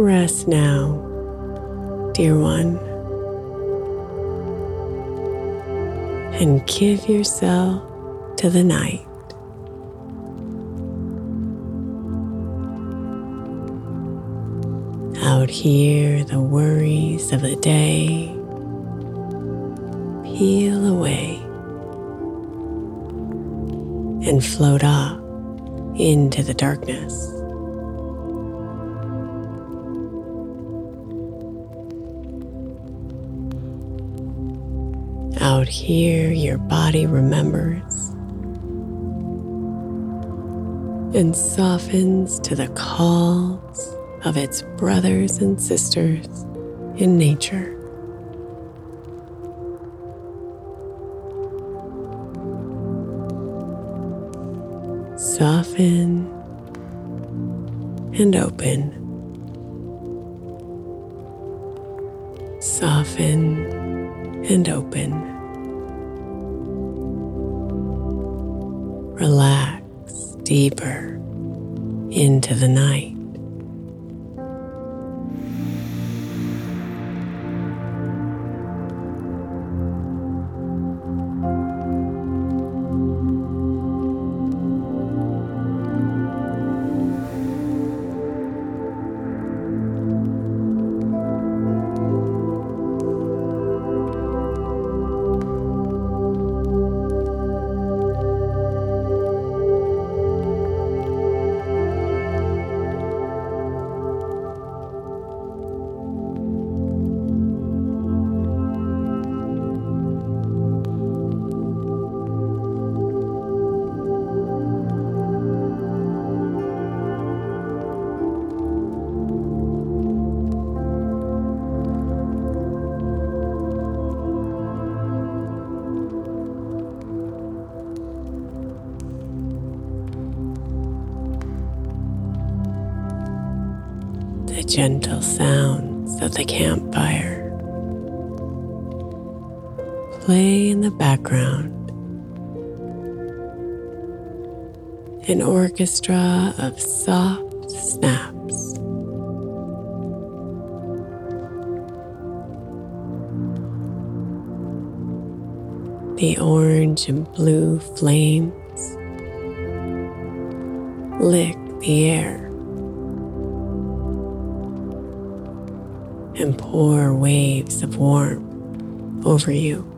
Rest now, dear one, and give yourself to the night. Out here, the worries of the day peel away and float off into the darkness. Out here, your body remembers and softens to the calls of its brothers and sisters in nature. Soften and open. Soften and open. Relax deeper into the night. Gentle sounds of the campfire play in the background. An orchestra of soft snaps. The orange and blue flames lick the air. And pour waves of warmth over you.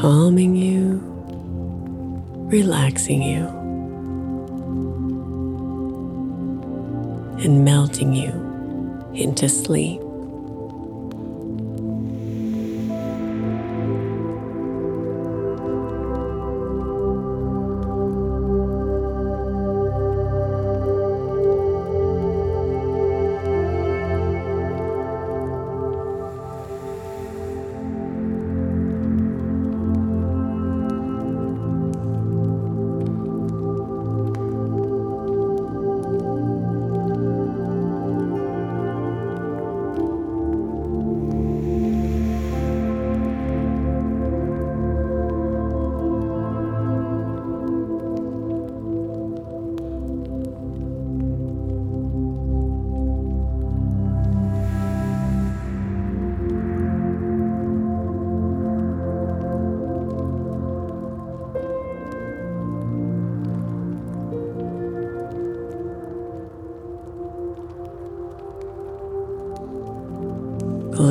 calming you, relaxing you, and melting you into sleep.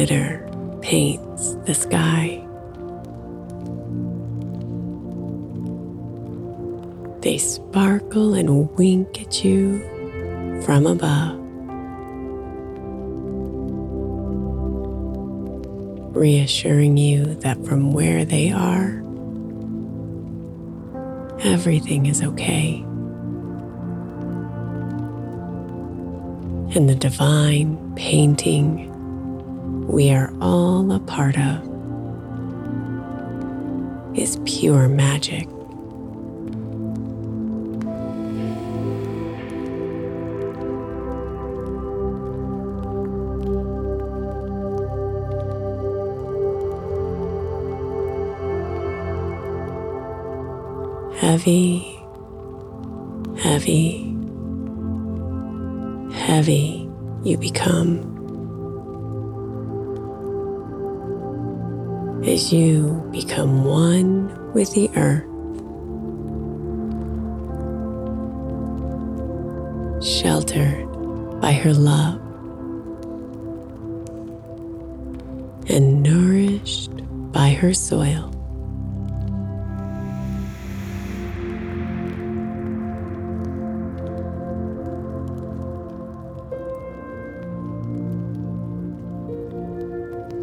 Glitter paints the sky. They sparkle and wink at you from above. Reassuring you that from where they are, everything is okay. And the divine painting we are all a part of is pure magic. Heavy, heavy, heavy you become. As you become one with the earth. Sheltered by her love and nourished by her soil.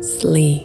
Sleep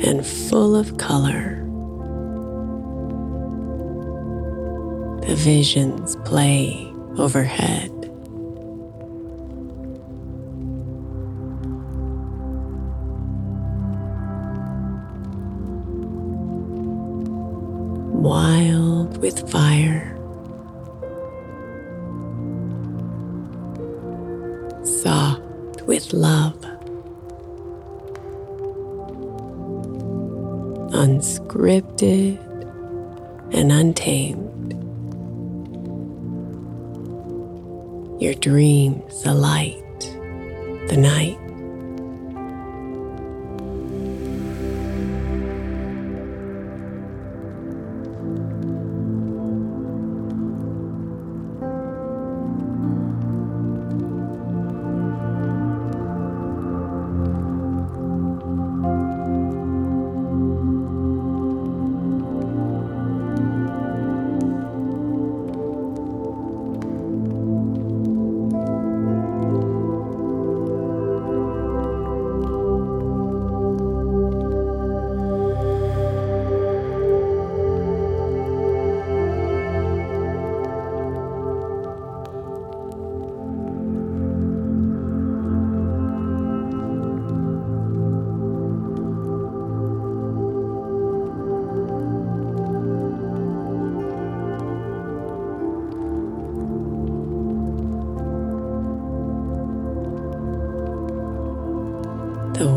and full of color. The visions play overhead.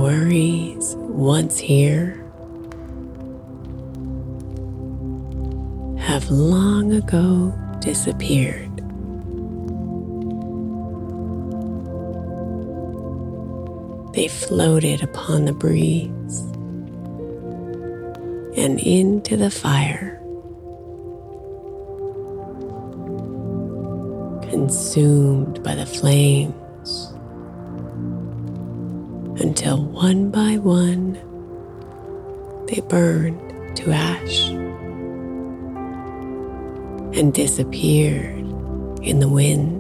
Worries once here have long ago disappeared. They floated upon the breeze and into the fire, consumed by the flames until one by one they burned to ash and disappeared in the winds.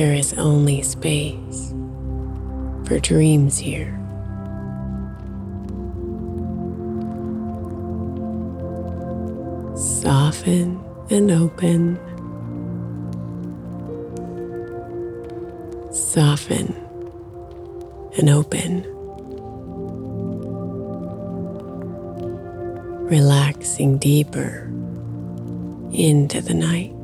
There is only space for dreams here. Soften and open. Soften and open. Relaxing deeper into the night.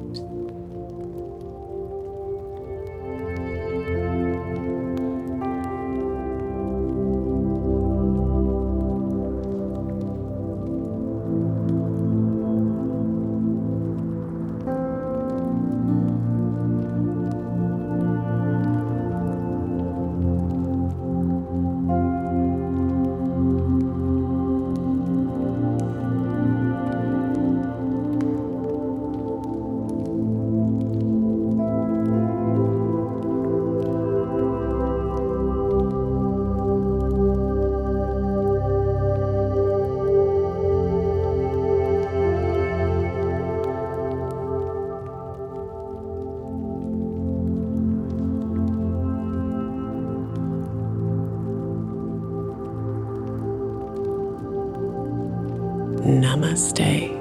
Namaste.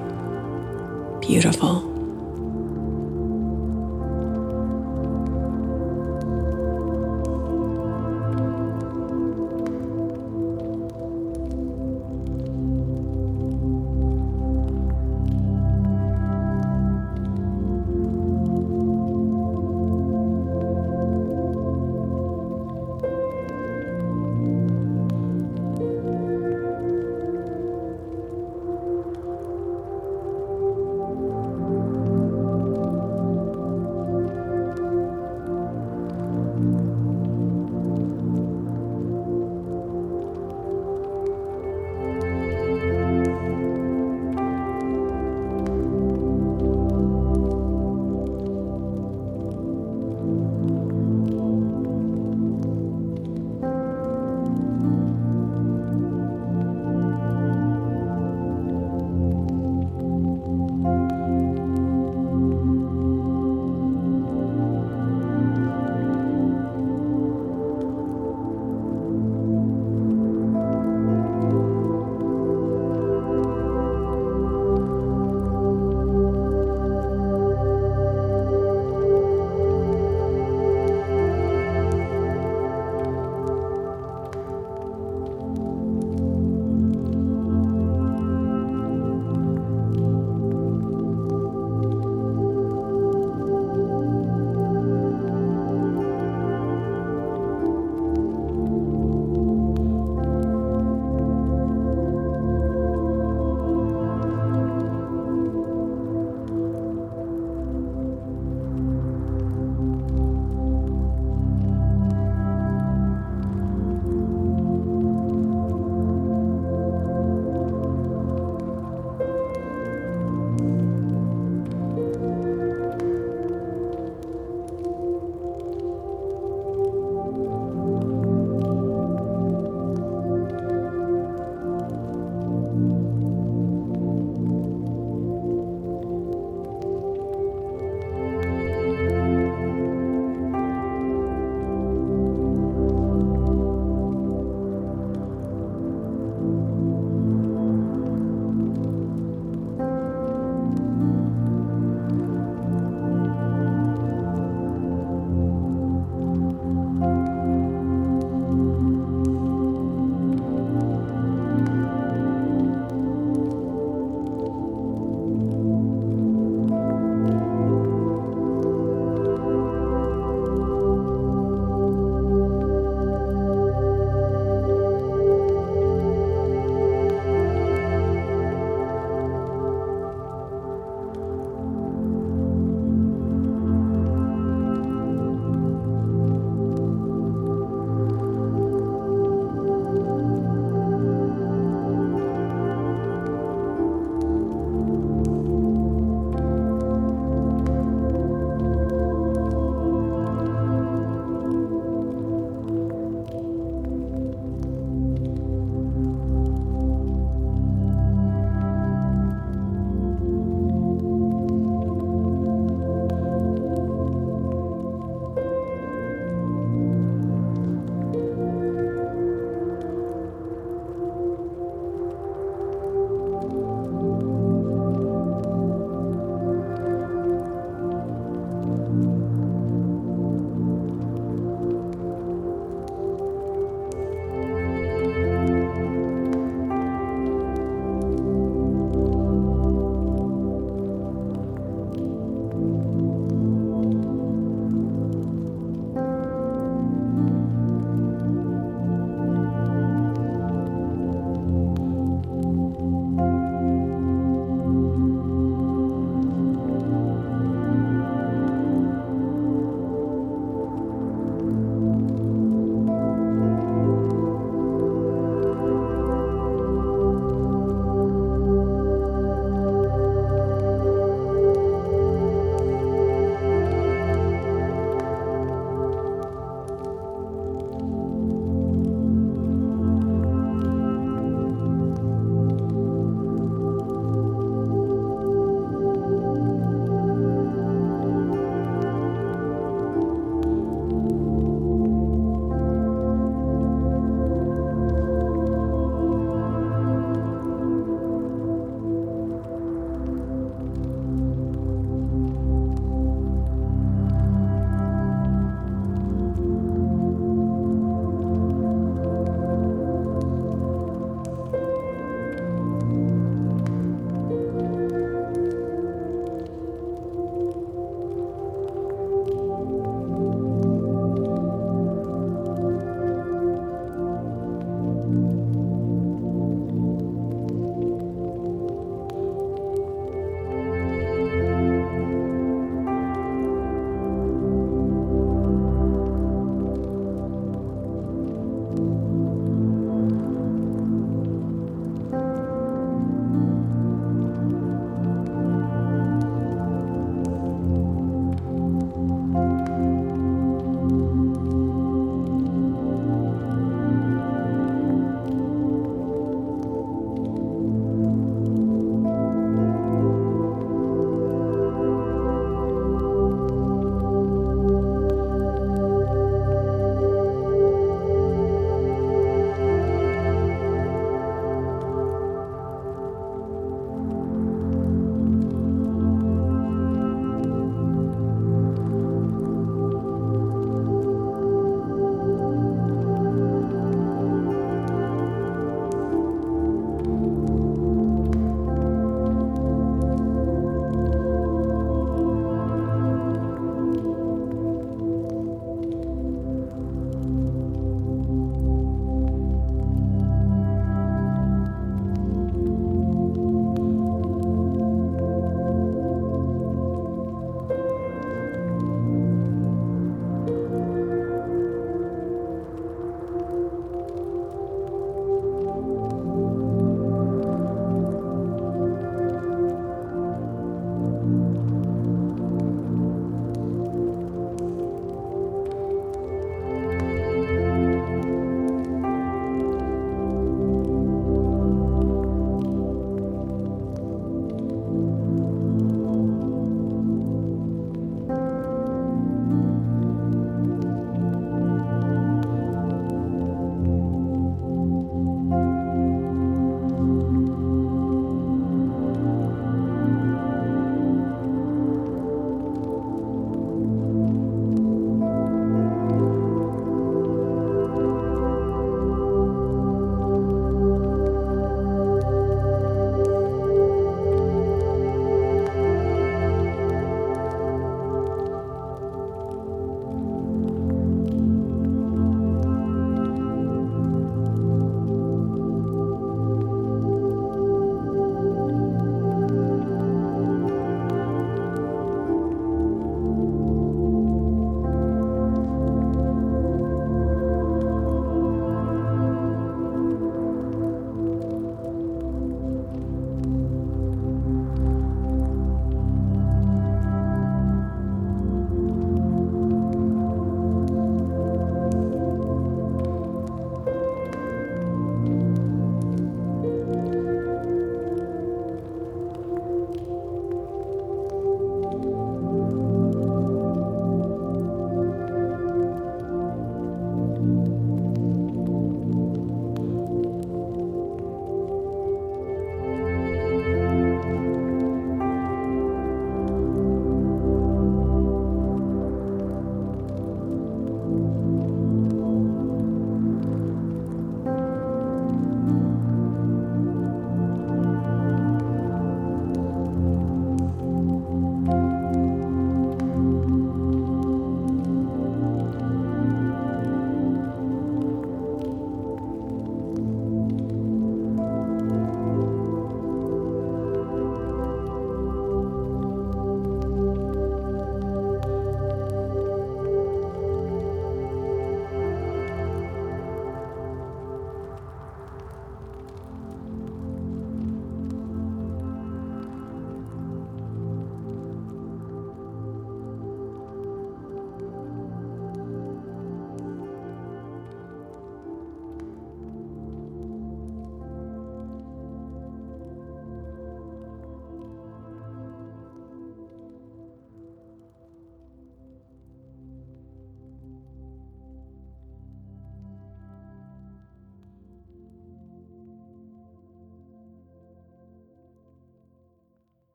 Beautiful.